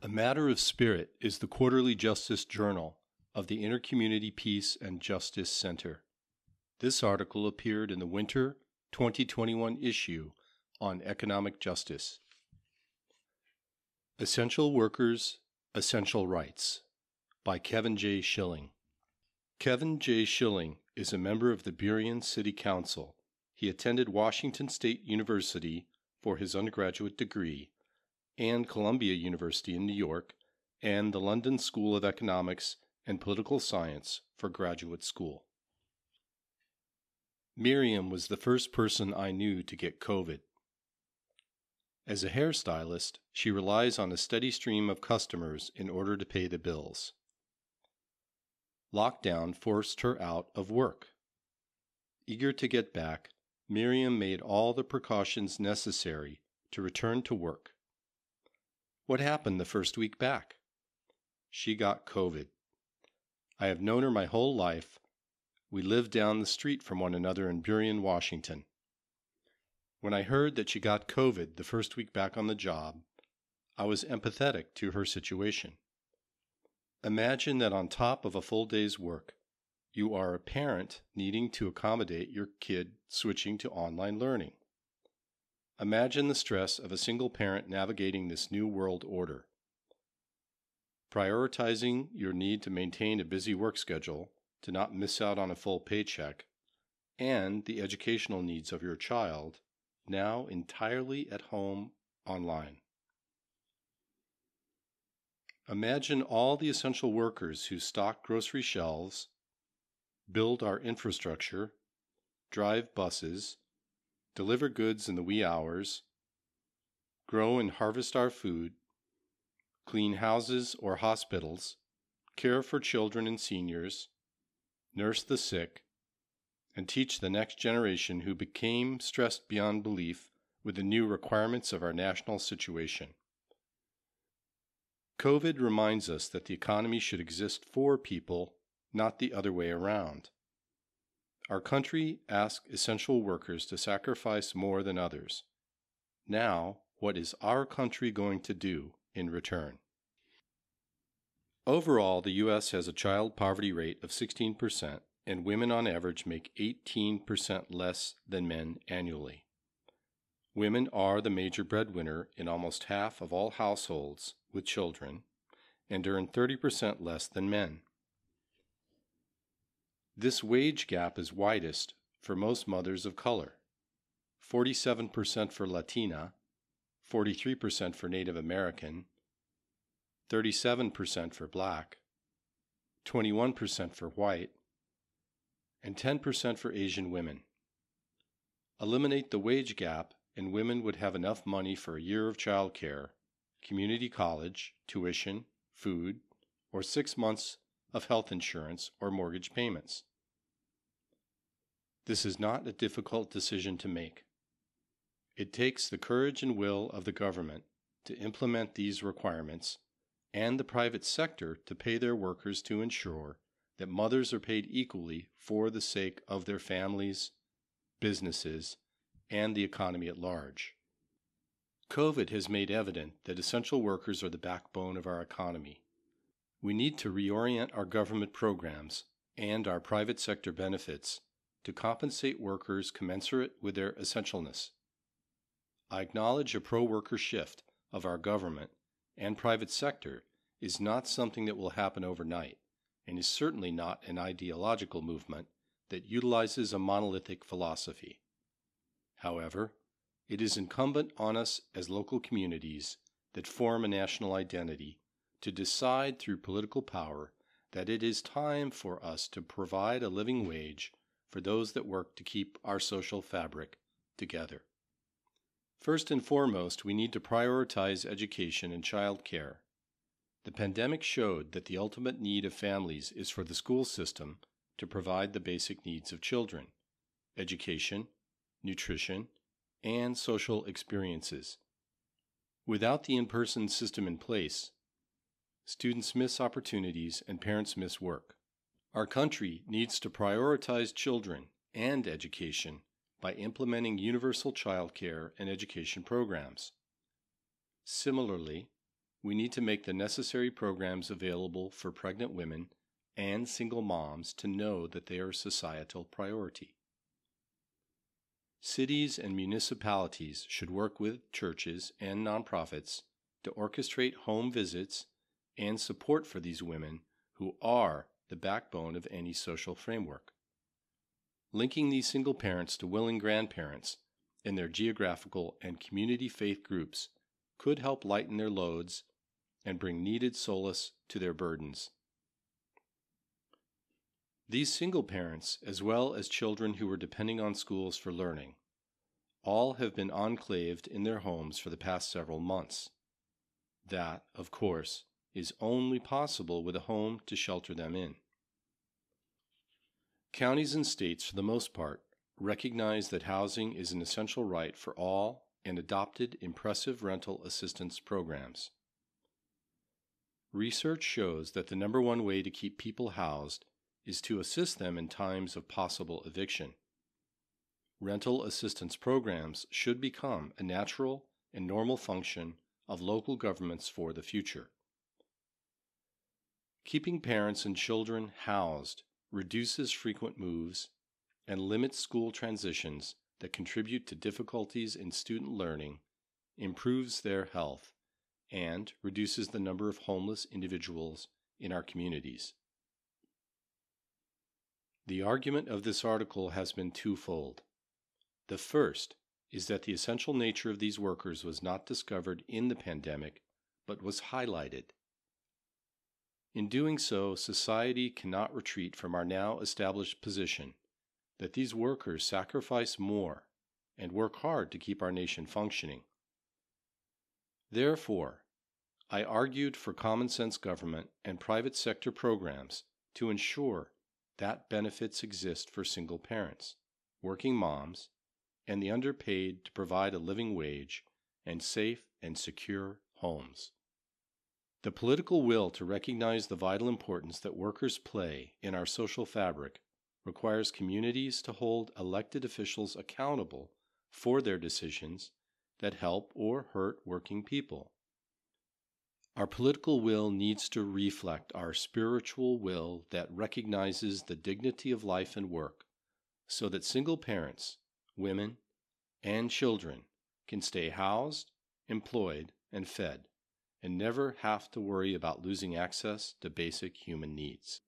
A Matter of Spirit is the quarterly justice journal of the Intercommunity Peace and Justice Center. This article appeared in the winter 2021 issue on economic justice. Essential Workers, Essential Rights by Kevin J. Schilling. Kevin J. Schilling is a member of the Burien City Council. He attended Washington State University for his undergraduate degree and Columbia University in New York and the London School of Economics and Political Science for graduate school. Miriam was the first person I knew to get COVID. As a hairstylist, she relies on a steady stream of customers in order to pay the bills. Lockdown forced her out of work. Eager to get back, Miriam made all the precautions necessary to return to work. What happened the first week back? She got COVID. I have known her my whole life. We lived down the street from one another in Burien, Washington. When I heard that she got COVID the first week back on the job, I was empathetic to her situation. Imagine that on top of a full day's work, you are a parent needing to accommodate your kid switching to online learning. Imagine the stress of a single parent navigating this new world order. Prioritizing your need to maintain a busy work schedule to not miss out on a full paycheck, and the educational needs of your child now entirely at home online. Imagine all the essential workers who stock grocery shelves, build our infrastructure, drive buses, deliver goods in the wee hours, grow and harvest our food, clean houses or hospitals, care for children and seniors, nurse the sick, and teach the next generation who became stressed beyond belief with the new requirements of our national situation. COVID reminds us that the economy should exist for people, not the other way around. Our country asks essential workers to sacrifice more than others. Now, what is our country going to do in return? Overall, the U.S. has a child poverty rate of 16%, and women on average make 18% less than men annually. Women are the major breadwinner in almost half of all households with children and earn 30% less than men. This wage gap is widest for most mothers of color 47% for Latina, 43% for Native American, 37% for black, 21% for white, and 10% for Asian women. Eliminate the wage gap, and women would have enough money for a year of childcare, community college, tuition, food, or six months of health insurance or mortgage payments. This is not a difficult decision to make. It takes the courage and will of the government to implement these requirements and the private sector to pay their workers to ensure that mothers are paid equally for the sake of their families, businesses, and the economy at large. COVID has made evident that essential workers are the backbone of our economy. We need to reorient our government programs and our private sector benefits to compensate workers commensurate with their essentialness. I acknowledge a pro worker shift of our government and private sector is not something that will happen overnight and is certainly not an ideological movement that utilizes a monolithic philosophy. However, it is incumbent on us as local communities that form a national identity to decide through political power that it is time for us to provide a living wage for those that work to keep our social fabric together. First and foremost, we need to prioritize education and child care the pandemic showed that the ultimate need of families is for the school system to provide the basic needs of children education, nutrition, and social experiences. Without the in person system in place, students miss opportunities and parents miss work. Our country needs to prioritize children and education by implementing universal child care and education programs. Similarly, we need to make the necessary programs available for pregnant women and single moms to know that they are a societal priority. Cities and municipalities should work with churches and nonprofits to orchestrate home visits and support for these women who are the backbone of any social framework. Linking these single parents to willing grandparents in their geographical and community faith groups could help lighten their loads and bring needed solace to their burdens. These single parents, as well as children who were depending on schools for learning, all have been enclaved in their homes for the past several months. That, of course, is only possible with a home to shelter them in. Counties and states, for the most part, recognize that housing is an essential right for all and adopted impressive rental assistance programs. Research shows that the number one way to keep people housed is to assist them in times of possible eviction. Rental assistance programs should become a natural and normal function of local governments for the future. Keeping parents and children housed reduces frequent moves and limits school transitions that contribute to difficulties in student learning, improves their health, and reduces the number of homeless individuals in our communities. The argument of this article has been twofold. The first is that the essential nature of these workers was not discovered in the pandemic, but was highlighted. In doing so, society cannot retreat from our now established position that these workers sacrifice more and work hard to keep our nation functioning. Therefore, I argued for common sense government and private sector programs to ensure that benefits exist for single parents, working moms, and the underpaid to provide a living wage and safe and secure homes. The political will to recognize the vital importance that workers play in our social fabric requires communities to hold elected officials accountable for their decisions that help or hurt working people. Our political will needs to reflect our spiritual will that recognizes the dignity of life and work so that single parents, women, and children can stay housed, employed, and fed, and never have to worry about losing access to basic human needs.